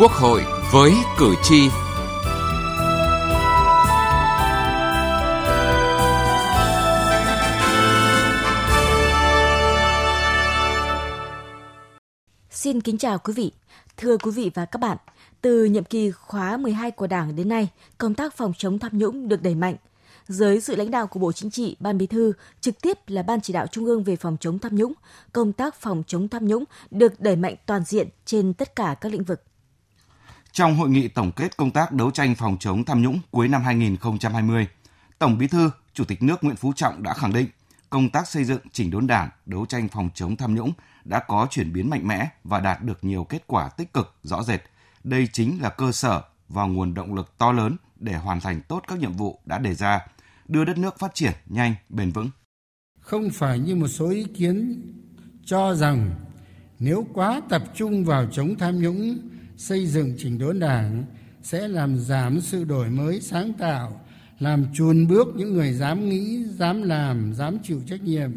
Quốc hội với cử tri. Xin kính chào quý vị. Thưa quý vị và các bạn, từ nhiệm kỳ khóa 12 của Đảng đến nay, công tác phòng chống tham nhũng được đẩy mạnh. Dưới sự lãnh đạo của Bộ Chính trị, Ban Bí thư, trực tiếp là Ban chỉ đạo Trung ương về phòng chống tham nhũng, công tác phòng chống tham nhũng được đẩy mạnh toàn diện trên tất cả các lĩnh vực. Trong hội nghị tổng kết công tác đấu tranh phòng chống tham nhũng cuối năm 2020, Tổng Bí thư, Chủ tịch nước Nguyễn Phú Trọng đã khẳng định công tác xây dựng chỉnh đốn Đảng, đấu tranh phòng chống tham nhũng đã có chuyển biến mạnh mẽ và đạt được nhiều kết quả tích cực rõ rệt. Đây chính là cơ sở và nguồn động lực to lớn để hoàn thành tốt các nhiệm vụ đã đề ra, đưa đất nước phát triển nhanh, bền vững. Không phải như một số ý kiến cho rằng nếu quá tập trung vào chống tham nhũng, xây dựng chỉnh đốn đảng sẽ làm giảm sự đổi mới sáng tạo, làm chuồn bước những người dám nghĩ, dám làm, dám chịu trách nhiệm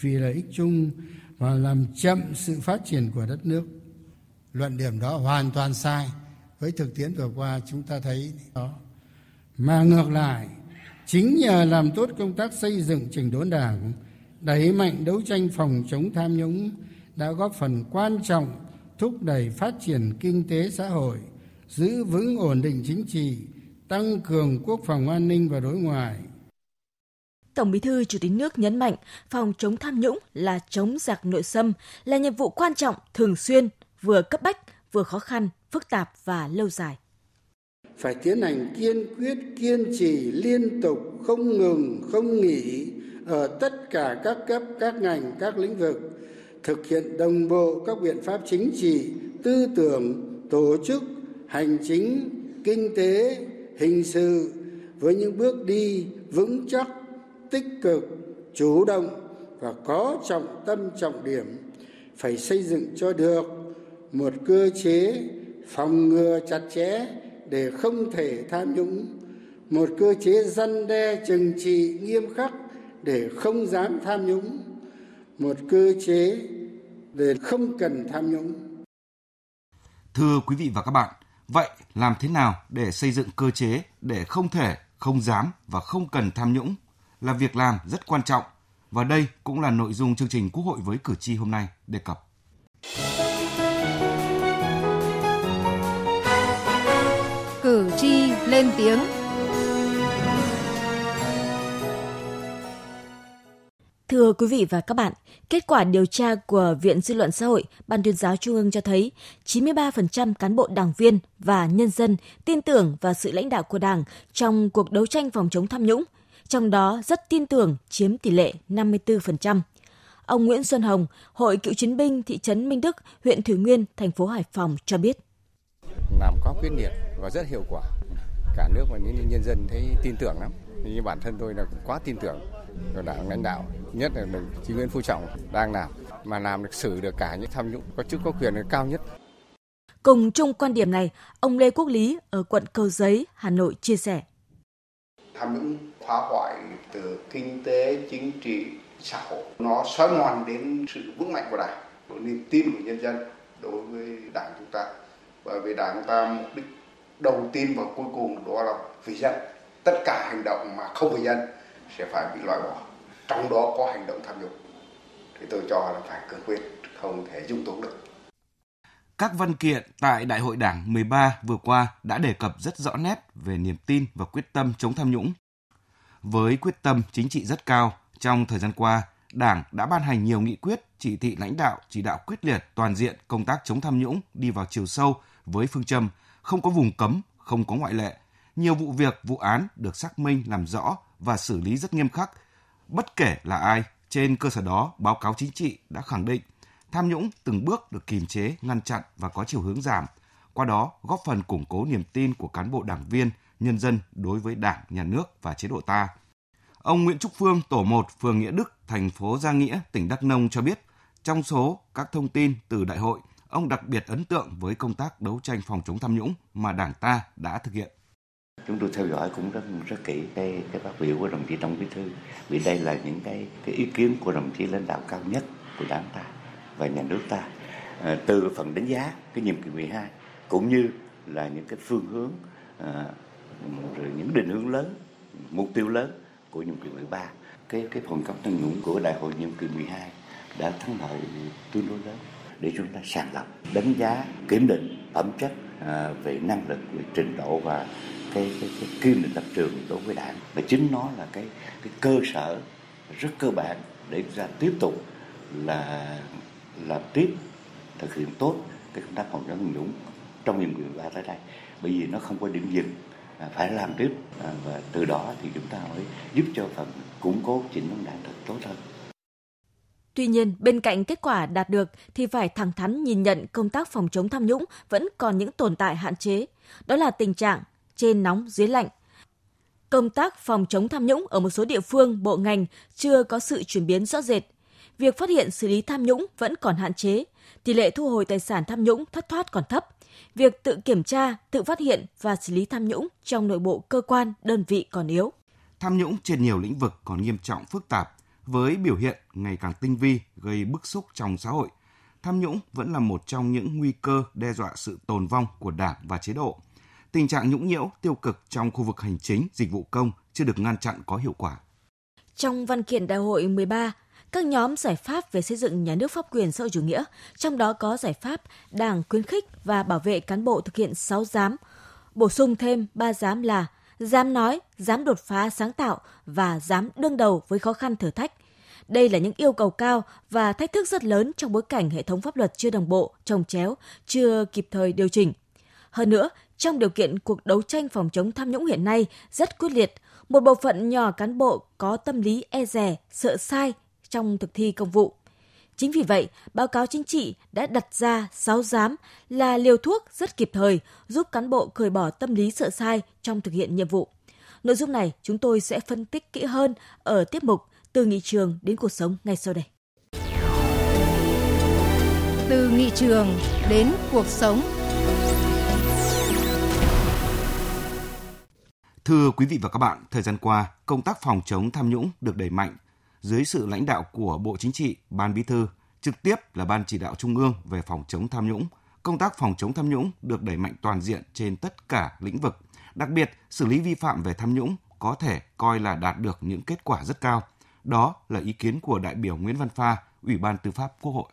vì lợi ích chung và làm chậm sự phát triển của đất nước. Luận điểm đó hoàn toàn sai. Với thực tiễn vừa qua chúng ta thấy đó. Mà ngược lại, chính nhờ làm tốt công tác xây dựng chỉnh đốn đảng, đẩy mạnh đấu tranh phòng chống tham nhũng đã góp phần quan trọng thúc đẩy phát triển kinh tế xã hội, giữ vững ổn định chính trị, tăng cường quốc phòng an ninh và đối ngoại. Tổng Bí thư Chủ tịch nước nhấn mạnh phòng chống tham nhũng là chống giặc nội xâm, là nhiệm vụ quan trọng, thường xuyên, vừa cấp bách, vừa khó khăn, phức tạp và lâu dài. Phải tiến hành kiên quyết, kiên trì, liên tục, không ngừng, không nghỉ ở tất cả các cấp, các ngành, các lĩnh vực, thực hiện đồng bộ các biện pháp chính trị, tư tưởng, tổ chức, hành chính, kinh tế, hình sự với những bước đi vững chắc, tích cực, chủ động và có trọng tâm trọng điểm phải xây dựng cho được một cơ chế phòng ngừa chặt chẽ để không thể tham nhũng một cơ chế răn đe trừng trị nghiêm khắc để không dám tham nhũng một cơ chế để không cần tham nhũng Thưa quý vị và các bạn, vậy làm thế nào để xây dựng cơ chế để không thể, không dám và không cần tham nhũng là việc làm rất quan trọng và đây cũng là nội dung chương trình Quốc hội với cử tri hôm nay đề cập. Cử tri lên tiếng. Thưa quý vị và các bạn, kết quả điều tra của Viện Dư luận Xã hội, Ban tuyên giáo Trung ương cho thấy 93% cán bộ đảng viên và nhân dân tin tưởng vào sự lãnh đạo của Đảng trong cuộc đấu tranh phòng chống tham nhũng, trong đó rất tin tưởng chiếm tỷ lệ 54%. Ông Nguyễn Xuân Hồng, Hội Cựu chiến binh thị trấn Minh Đức, huyện Thủy Nguyên, thành phố Hải Phòng cho biết. Làm có quyết liệt và rất hiệu quả. Cả nước và những nhân dân thấy tin tưởng lắm. Như bản thân tôi là quá tin tưởng vào đảng lãnh đạo, nhất là đồng chí Nguyễn Phú Trọng đang làm mà làm được xử được cả những tham nhũng có chức có quyền cao nhất. Cùng chung quan điểm này, ông Lê Quốc Lý ở quận Cầu Giấy, Hà Nội chia sẻ. Tham nhũng phá hoại từ kinh tế, chính trị, xã hội. Nó xói mòn đến sự vững mạnh của đảng, của niềm tin của nhân dân đối với đảng chúng ta. Bởi vì đảng chúng ta mục đích đầu tiên và cuối cùng đó là vì dân. Tất cả hành động mà không vì dân sẽ phải bị loại bỏ. Trong đó có hành động tham nhũng. Thì tôi cho là phải cương quyết, không thể dung túng được. Các văn kiện tại Đại hội Đảng 13 vừa qua đã đề cập rất rõ nét về niềm tin và quyết tâm chống tham nhũng. Với quyết tâm chính trị rất cao, trong thời gian qua, Đảng đã ban hành nhiều nghị quyết, chỉ thị lãnh đạo, chỉ đạo quyết liệt toàn diện công tác chống tham nhũng đi vào chiều sâu với phương châm không có vùng cấm, không có ngoại lệ. Nhiều vụ việc, vụ án được xác minh, làm rõ và xử lý rất nghiêm khắc. Bất kể là ai, trên cơ sở đó, báo cáo chính trị đã khẳng định tham nhũng từng bước được kiềm chế, ngăn chặn và có chiều hướng giảm. Qua đó, góp phần củng cố niềm tin của cán bộ đảng viên, nhân dân đối với Đảng, Nhà nước và chế độ ta. Ông Nguyễn Trúc Phương, tổ 1, phường Nghĩa Đức, thành phố Gia Nghĩa, tỉnh Đắk Nông cho biết, trong số các thông tin từ đại hội, ông đặc biệt ấn tượng với công tác đấu tranh phòng chống tham nhũng mà Đảng ta đã thực hiện. Chúng tôi theo dõi cũng rất rất kỹ cái cái phát biểu của đồng chí Tổng Bí thư vì đây là những cái cái ý kiến của đồng chí lãnh đạo cao nhất của Đảng ta và nhà nước ta. À, từ phần đánh giá cái nhiệm kỳ 12 cũng như là những cái phương hướng à, rồi những định hướng lớn mục tiêu lớn của nhiệm kỳ 13 cái cái phòng chống tham nhũng của đại hội nhiệm kỳ 12 đã thắng lợi tương đối lớn để chúng ta sàng lọc đánh giá kiểm định phẩm chất à, về năng lực về trình độ và cái cái, cái kiên định lập trường đối với đảng. Và chính nó là cái cái cơ sở rất cơ bản để chúng ta tiếp tục là làm tiếp thực hiện tốt cái công tác phòng chống tham nhũng trong nhiệm kỳ ba tới đây. Bởi vì nó không có điểm dừng à, phải làm tiếp à, và từ đó thì chúng ta mới giúp cho phần củng cố chỉnh đốn đảng thật tốt hơn. Tuy nhiên, bên cạnh kết quả đạt được thì phải thẳng thắn nhìn nhận công tác phòng chống tham nhũng vẫn còn những tồn tại hạn chế. Đó là tình trạng trên nóng dưới lạnh. Công tác phòng chống tham nhũng ở một số địa phương, bộ ngành chưa có sự chuyển biến rõ rệt. Việc phát hiện xử lý tham nhũng vẫn còn hạn chế, tỷ lệ thu hồi tài sản tham nhũng thất thoát còn thấp. Việc tự kiểm tra, tự phát hiện và xử lý tham nhũng trong nội bộ cơ quan, đơn vị còn yếu. Tham nhũng trên nhiều lĩnh vực còn nghiêm trọng phức tạp, với biểu hiện ngày càng tinh vi gây bức xúc trong xã hội. Tham nhũng vẫn là một trong những nguy cơ đe dọa sự tồn vong của Đảng và chế độ. Tình trạng nhũng nhiễu tiêu cực trong khu vực hành chính, dịch vụ công chưa được ngăn chặn có hiệu quả. Trong văn kiện đại hội 13, các nhóm giải pháp về xây dựng nhà nước pháp quyền xã hội chủ nghĩa, trong đó có giải pháp Đảng khuyến khích và bảo vệ cán bộ thực hiện 6 giám, bổ sung thêm 3 giám là dám nói, dám đột phá sáng tạo và dám đương đầu với khó khăn thử thách. Đây là những yêu cầu cao và thách thức rất lớn trong bối cảnh hệ thống pháp luật chưa đồng bộ, trồng chéo, chưa kịp thời điều chỉnh. Hơn nữa, trong điều kiện cuộc đấu tranh phòng chống tham nhũng hiện nay rất quyết liệt, một bộ phận nhỏ cán bộ có tâm lý e dè, sợ sai trong thực thi công vụ. Chính vì vậy, báo cáo chính trị đã đặt ra 6 giám là liều thuốc rất kịp thời giúp cán bộ cởi bỏ tâm lý sợ sai trong thực hiện nhiệm vụ. Nội dung này chúng tôi sẽ phân tích kỹ hơn ở tiết mục Từ nghị trường đến cuộc sống ngay sau đây. Từ nghị trường đến cuộc sống. Thưa quý vị và các bạn, thời gian qua, công tác phòng chống tham nhũng được đẩy mạnh dưới sự lãnh đạo của Bộ Chính trị, Ban Bí thư, trực tiếp là Ban chỉ đạo Trung ương về phòng chống tham nhũng. Công tác phòng chống tham nhũng được đẩy mạnh toàn diện trên tất cả lĩnh vực. Đặc biệt, xử lý vi phạm về tham nhũng có thể coi là đạt được những kết quả rất cao. Đó là ý kiến của đại biểu Nguyễn Văn Pha, Ủy ban Tư pháp Quốc hội.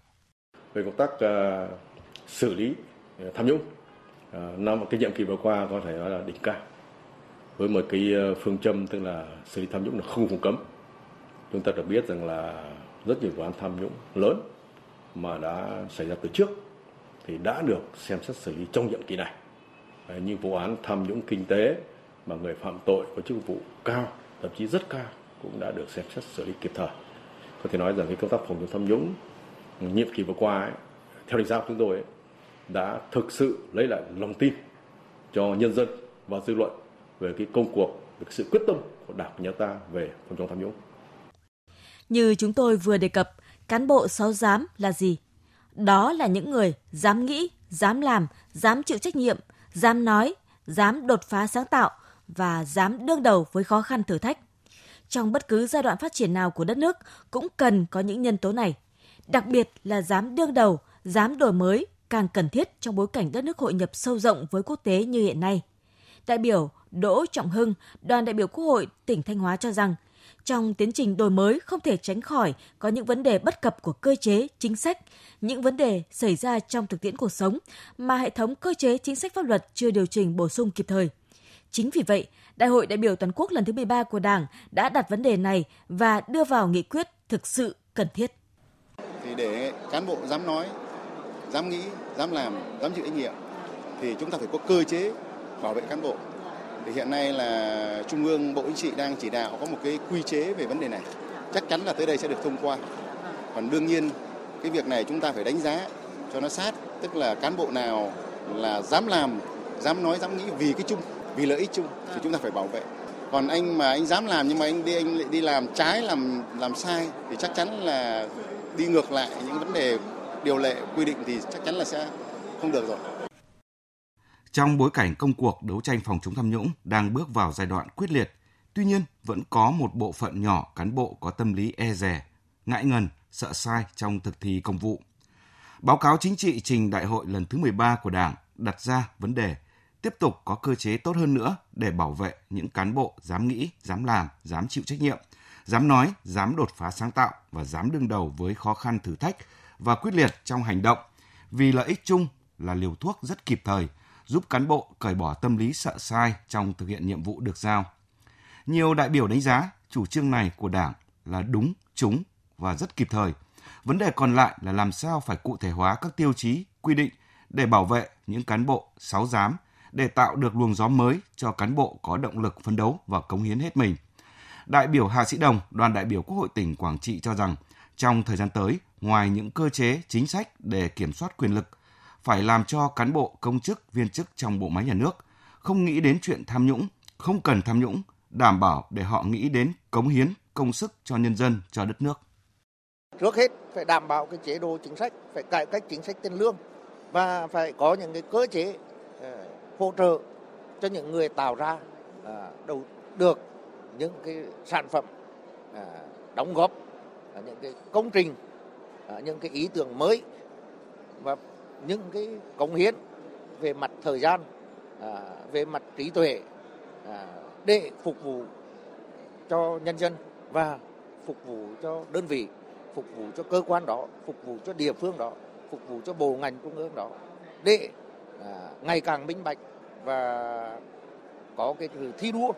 Về công tác uh, xử lý uh, tham nhũng, uh, năm cái nhiệm kỳ vừa qua có thể nói là đỉnh cao với một cái ờ, phương châm tức là xử lý tham nhũng là không vùng cấm. Chúng ta được biết rằng là rất nhiều vụ án tham nhũng lớn mà đã xảy ra từ trước thì đã được xem xét xử lý trong nhiệm kỳ này. Như vụ án tham nhũng kinh tế mà người phạm tội có chức vụ cao thậm chí rất cao cũng đã được xem xét xử lý kịp thời. Có thể nói rằng cái công tác phòng chống tham nhũng nhiệm kỳ vừa qua ấy, theo đánh giá của chúng tôi ấy, đã thực sự lấy lại lòng tin cho nhân dân và dư luận về cái công cuộc về cái sự quyết tâm của đảng nhà ta về phòng chống tham nhũng như chúng tôi vừa đề cập, cán bộ sáu giám là gì? Đó là những người dám nghĩ, dám làm, dám chịu trách nhiệm, dám nói, dám đột phá sáng tạo và dám đương đầu với khó khăn thử thách. Trong bất cứ giai đoạn phát triển nào của đất nước cũng cần có những nhân tố này. Đặc biệt là dám đương đầu, dám đổi mới càng cần thiết trong bối cảnh đất nước hội nhập sâu rộng với quốc tế như hiện nay. Đại biểu Đỗ Trọng Hưng, đoàn đại biểu Quốc hội tỉnh Thanh Hóa cho rằng – trong tiến trình đổi mới không thể tránh khỏi có những vấn đề bất cập của cơ chế, chính sách, những vấn đề xảy ra trong thực tiễn cuộc sống mà hệ thống cơ chế chính sách pháp luật chưa điều chỉnh bổ sung kịp thời. Chính vì vậy, Đại hội đại biểu toàn quốc lần thứ 13 của Đảng đã đặt vấn đề này và đưa vào nghị quyết thực sự cần thiết. Thì để cán bộ dám nói, dám nghĩ, dám làm, dám chịu trách nhiệm thì chúng ta phải có cơ chế bảo vệ cán bộ thì hiện nay là Trung ương Bộ Chính trị đang chỉ đạo có một cái quy chế về vấn đề này. Chắc chắn là tới đây sẽ được thông qua. Còn đương nhiên cái việc này chúng ta phải đánh giá cho nó sát, tức là cán bộ nào là dám làm, dám nói, dám nghĩ vì cái chung, vì lợi ích chung thì chúng ta phải bảo vệ. Còn anh mà anh dám làm nhưng mà anh đi anh lại đi làm trái làm làm sai thì chắc chắn là đi ngược lại những vấn đề điều lệ quy định thì chắc chắn là sẽ không được rồi. Trong bối cảnh công cuộc đấu tranh phòng chống tham nhũng đang bước vào giai đoạn quyết liệt, tuy nhiên vẫn có một bộ phận nhỏ cán bộ có tâm lý e dè, ngại ngần, sợ sai trong thực thi công vụ. Báo cáo chính trị trình đại hội lần thứ 13 của Đảng đặt ra vấn đề tiếp tục có cơ chế tốt hơn nữa để bảo vệ những cán bộ dám nghĩ, dám làm, dám chịu trách nhiệm, dám nói, dám đột phá sáng tạo và dám đương đầu với khó khăn thử thách và quyết liệt trong hành động vì lợi ích chung là liều thuốc rất kịp thời, giúp cán bộ cởi bỏ tâm lý sợ sai trong thực hiện nhiệm vụ được giao. Nhiều đại biểu đánh giá chủ trương này của Đảng là đúng, trúng và rất kịp thời. Vấn đề còn lại là làm sao phải cụ thể hóa các tiêu chí, quy định để bảo vệ những cán bộ sáu giám, để tạo được luồng gió mới cho cán bộ có động lực phấn đấu và cống hiến hết mình. Đại biểu Hà Sĩ Đồng, đoàn đại biểu Quốc hội tỉnh Quảng Trị cho rằng, trong thời gian tới, ngoài những cơ chế, chính sách để kiểm soát quyền lực, phải làm cho cán bộ, công chức, viên chức trong bộ máy nhà nước không nghĩ đến chuyện tham nhũng, không cần tham nhũng, đảm bảo để họ nghĩ đến cống hiến, công sức cho nhân dân, cho đất nước. Trước hết phải đảm bảo cái chế độ chính sách, phải cải cách chính sách tiền lương và phải có những cái cơ chế ờ, hỗ trợ cho những người tạo ra ờ, đầu được những cái sản phẩm ờ, đóng góp những cái công trình những cái ý tưởng mới và những cái cống hiến về mặt thời gian à, về mặt trí tuệ à, để phục vụ cho nhân dân và phục vụ cho đơn vị phục vụ cho cơ quan đó phục vụ cho địa phương đó phục vụ cho bộ ngành trung ương đó để à, ngày càng minh bạch và có cái sự thi đua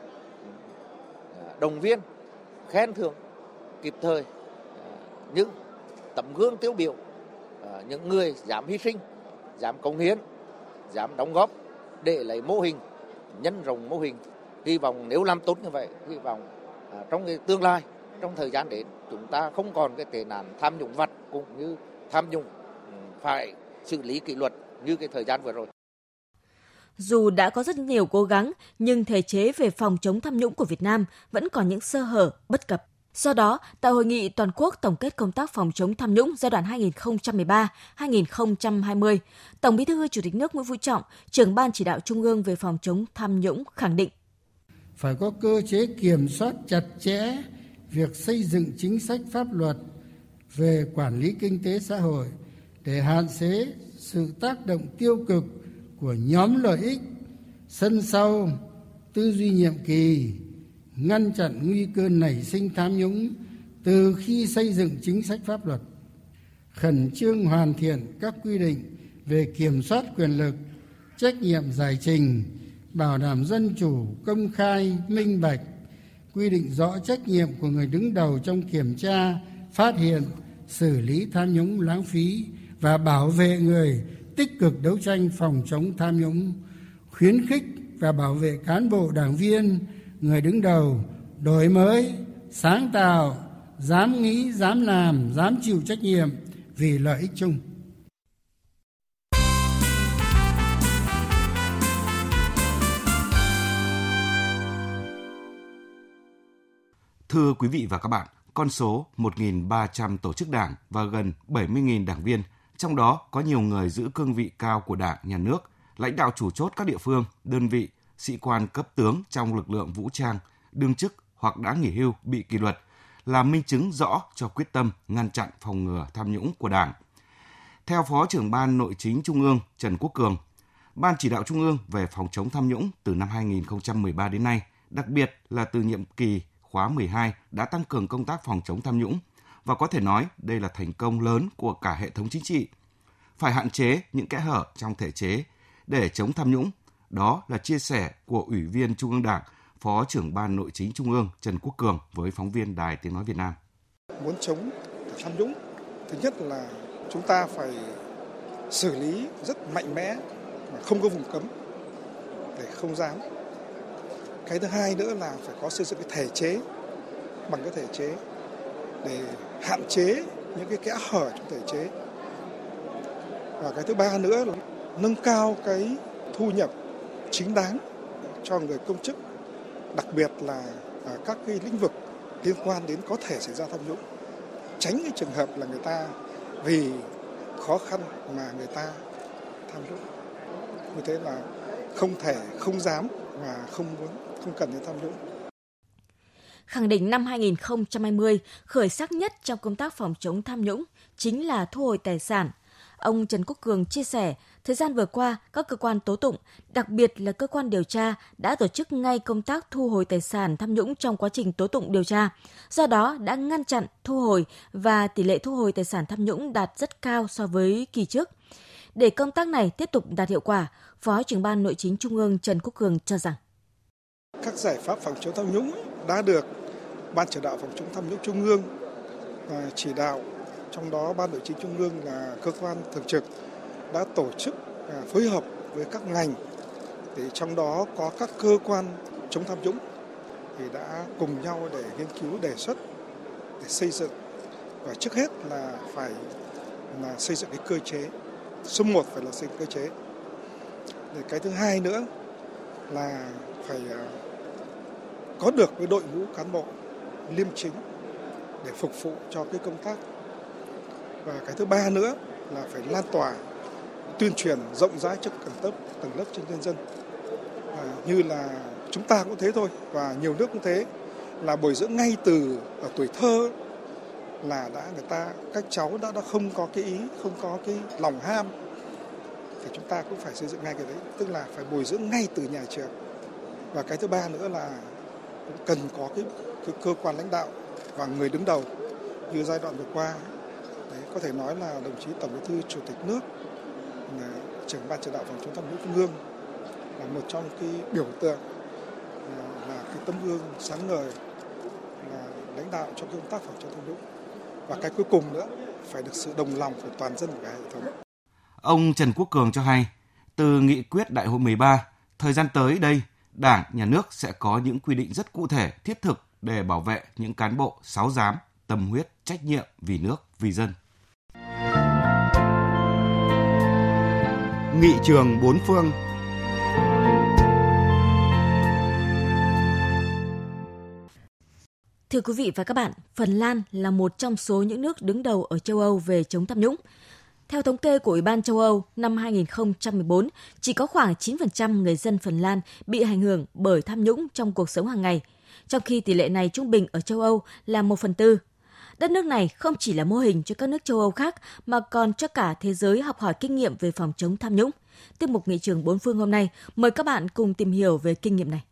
à, đồng viên khen thưởng kịp thời à, những tấm gương tiêu biểu Ờ, những người dám hy sinh dám cống hiến dám đóng góp để lấy mô hình nhân rộng mô hình hy vọng nếu làm tốt như vậy hy vọng à, trong cái tương lai trong thời gian đến chúng ta không còn cái tệ nạn tham nhũng vặt cũng như tham nhũng ừ, phải xử lý kỷ luật như cái thời gian vừa rồi. Dù đã có rất nhiều cố gắng, nhưng thể chế về phòng chống tham nhũng của Việt Nam vẫn còn những sơ hở, bất cập. Do đó, tại hội nghị toàn quốc tổng kết công tác phòng chống tham nhũng giai đoạn 2013-2020, Tổng Bí thư Chủ tịch nước Nguyễn Phú Trọng, trưởng ban chỉ đạo Trung ương về phòng chống tham nhũng khẳng định. Phải có cơ chế kiểm soát chặt chẽ việc xây dựng chính sách pháp luật về quản lý kinh tế xã hội để hạn chế sự tác động tiêu cực của nhóm lợi ích sân sau tư duy nhiệm kỳ ngăn chặn nguy cơ nảy sinh tham nhũng từ khi xây dựng chính sách pháp luật, khẩn trương hoàn thiện các quy định về kiểm soát quyền lực, trách nhiệm giải trình, bảo đảm dân chủ, công khai, minh bạch, quy định rõ trách nhiệm của người đứng đầu trong kiểm tra, phát hiện, xử lý tham nhũng lãng phí và bảo vệ người tích cực đấu tranh phòng chống tham nhũng, khuyến khích và bảo vệ cán bộ đảng viên người đứng đầu đổi mới sáng tạo dám nghĩ dám làm dám chịu trách nhiệm vì lợi ích chung. Thưa quý vị và các bạn, con số 1.300 tổ chức đảng và gần 70.000 đảng viên, trong đó có nhiều người giữ cương vị cao của đảng, nhà nước, lãnh đạo chủ chốt các địa phương, đơn vị, sĩ quan cấp tướng trong lực lượng vũ trang, đương chức hoặc đã nghỉ hưu bị kỷ luật là minh chứng rõ cho quyết tâm ngăn chặn phòng ngừa tham nhũng của Đảng. Theo Phó trưởng Ban Nội chính Trung ương Trần Quốc Cường, Ban chỉ đạo Trung ương về phòng chống tham nhũng từ năm 2013 đến nay, đặc biệt là từ nhiệm kỳ khóa 12 đã tăng cường công tác phòng chống tham nhũng và có thể nói đây là thành công lớn của cả hệ thống chính trị. Phải hạn chế những kẽ hở trong thể chế để chống tham nhũng. Đó là chia sẻ của Ủy viên Trung ương Đảng, Phó trưởng Ban Nội chính Trung ương Trần Quốc Cường với phóng viên Đài Tiếng Nói Việt Nam. Muốn chống tham nhũng, thứ nhất là chúng ta phải xử lý rất mạnh mẽ mà không có vùng cấm để không dám cái thứ hai nữa là phải có xây dựng cái thể chế bằng cái thể chế để hạn chế những cái kẽ hở trong thể chế và cái thứ ba nữa là nâng cao cái thu nhập chính đáng cho người công chức đặc biệt là à, các cái lĩnh vực liên quan đến có thể xảy ra tham nhũng tránh cái trường hợp là người ta vì khó khăn mà người ta tham nhũng như thế là không thể không dám và không muốn không cần đến tham nhũng. Khẳng định năm 2020, khởi sắc nhất trong công tác phòng chống tham nhũng chính là thu hồi tài sản. Ông Trần Quốc Cường chia sẻ, thời gian vừa qua, các cơ quan tố tụng, đặc biệt là cơ quan điều tra, đã tổ chức ngay công tác thu hồi tài sản tham nhũng trong quá trình tố tụng điều tra. Do đó, đã ngăn chặn, thu hồi và tỷ lệ thu hồi tài sản tham nhũng đạt rất cao so với kỳ trước. Để công tác này tiếp tục đạt hiệu quả, Phó trưởng ban Nội chính Trung ương Trần Quốc Cường cho rằng các giải pháp phòng chống tham nhũng đã được Ban chỉ đạo phòng chống tham nhũng Trung ương à, chỉ đạo trong đó, Ban Nội chính Trung ương là cơ quan thường trực đã tổ chức à, phối hợp với các ngành thì trong đó có các cơ quan chống tham nhũng thì đã cùng nhau để nghiên cứu, đề xuất để xây dựng. Và trước hết là phải là xây dựng cái cơ chế, số 1 phải là xây dựng cơ chế. Để cái thứ hai nữa là phải à, có được cái đội ngũ cán bộ liêm chính để phục vụ cho cái công tác và cái thứ ba nữa là phải lan tỏa tuyên truyền rộng rãi cho tầng lớp tầng lớp trên nhân dân. À, như là chúng ta cũng thế thôi và nhiều nước cũng thế là bồi dưỡng ngay từ ở tuổi thơ là đã người ta các cháu đã đã không có cái ý không có cái lòng ham. Thì chúng ta cũng phải xây dựng ngay cái đấy tức là phải bồi dưỡng ngay từ nhà trường. Và cái thứ ba nữa là cũng cần có cái, cái cơ quan lãnh đạo và người đứng đầu. Như giai đoạn vừa qua đấy có thể nói là đồng chí tổng bí thư chủ tịch nước là trưởng ban chỉ đạo phòng chống tham nhũng trung ương là một trong cái biểu tượng là, là cái tấm gương sáng ngời là lãnh đạo trong công tác phòng chống tham nhũng và cái cuối cùng nữa phải được sự đồng lòng của toàn dân của cả hệ thống. Ông Trần Quốc Cường cho hay, từ nghị quyết đại hội 13, thời gian tới đây, Đảng, Nhà nước sẽ có những quy định rất cụ thể, thiết thực để bảo vệ những cán bộ sáu giám, tâm huyết, trách nhiệm vì nước, vì dân. Nghị trường bốn phương Thưa quý vị và các bạn, Phần Lan là một trong số những nước đứng đầu ở châu Âu về chống tham nhũng. Theo thống kê của Ủy ban châu Âu, năm 2014, chỉ có khoảng 9% người dân Phần Lan bị ảnh hưởng bởi tham nhũng trong cuộc sống hàng ngày, trong khi tỷ lệ này trung bình ở châu Âu là 1 phần tư. Đất nước này không chỉ là mô hình cho các nước châu Âu khác mà còn cho cả thế giới học hỏi kinh nghiệm về phòng chống tham nhũng. Tiếp mục nghị trường bốn phương hôm nay mời các bạn cùng tìm hiểu về kinh nghiệm này.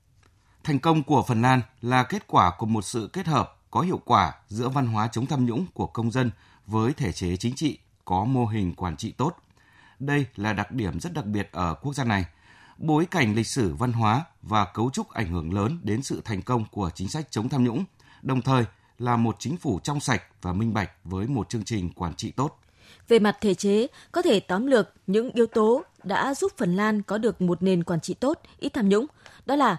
Thành công của Phần Lan là kết quả của một sự kết hợp có hiệu quả giữa văn hóa chống tham nhũng của công dân với thể chế chính trị có mô hình quản trị tốt. Đây là đặc điểm rất đặc biệt ở quốc gia này. Bối cảnh lịch sử văn hóa và cấu trúc ảnh hưởng lớn đến sự thành công của chính sách chống tham nhũng, đồng thời là một chính phủ trong sạch và minh bạch với một chương trình quản trị tốt. Về mặt thể chế, có thể tóm lược những yếu tố đã giúp Phần Lan có được một nền quản trị tốt, ít tham nhũng. Đó là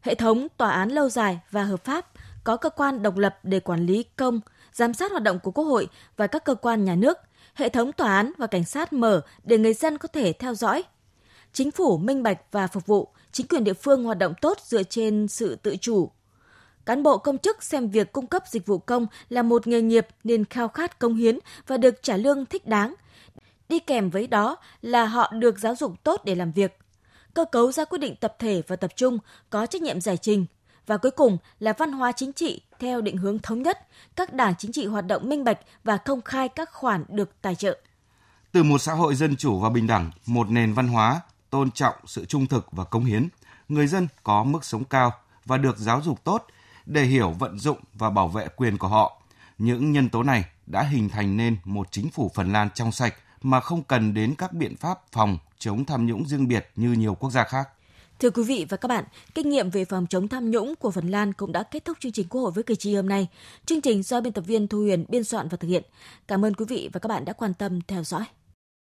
hệ thống tòa án lâu dài và hợp pháp, có cơ quan độc lập để quản lý công, giám sát hoạt động của Quốc hội và các cơ quan nhà nước, hệ thống tòa án và cảnh sát mở để người dân có thể theo dõi. Chính phủ minh bạch và phục vụ, chính quyền địa phương hoạt động tốt dựa trên sự tự chủ. Cán bộ công chức xem việc cung cấp dịch vụ công là một nghề nghiệp nên khao khát công hiến và được trả lương thích đáng. Đi kèm với đó là họ được giáo dục tốt để làm việc. Cơ cấu ra quyết định tập thể và tập trung có trách nhiệm giải trình, và cuối cùng là văn hóa chính trị theo định hướng thống nhất, các đảng chính trị hoạt động minh bạch và công khai các khoản được tài trợ. Từ một xã hội dân chủ và bình đẳng, một nền văn hóa tôn trọng sự trung thực và công hiến, người dân có mức sống cao và được giáo dục tốt để hiểu vận dụng và bảo vệ quyền của họ. Những nhân tố này đã hình thành nên một chính phủ Phần Lan trong sạch mà không cần đến các biện pháp phòng chống tham nhũng riêng biệt như nhiều quốc gia khác. Thưa quý vị và các bạn, kinh nghiệm về phòng chống tham nhũng của Phần Lan cũng đã kết thúc chương trình Quốc hội với cử tri hôm nay. Chương trình do biên tập viên Thu Huyền biên soạn và thực hiện. Cảm ơn quý vị và các bạn đã quan tâm theo dõi.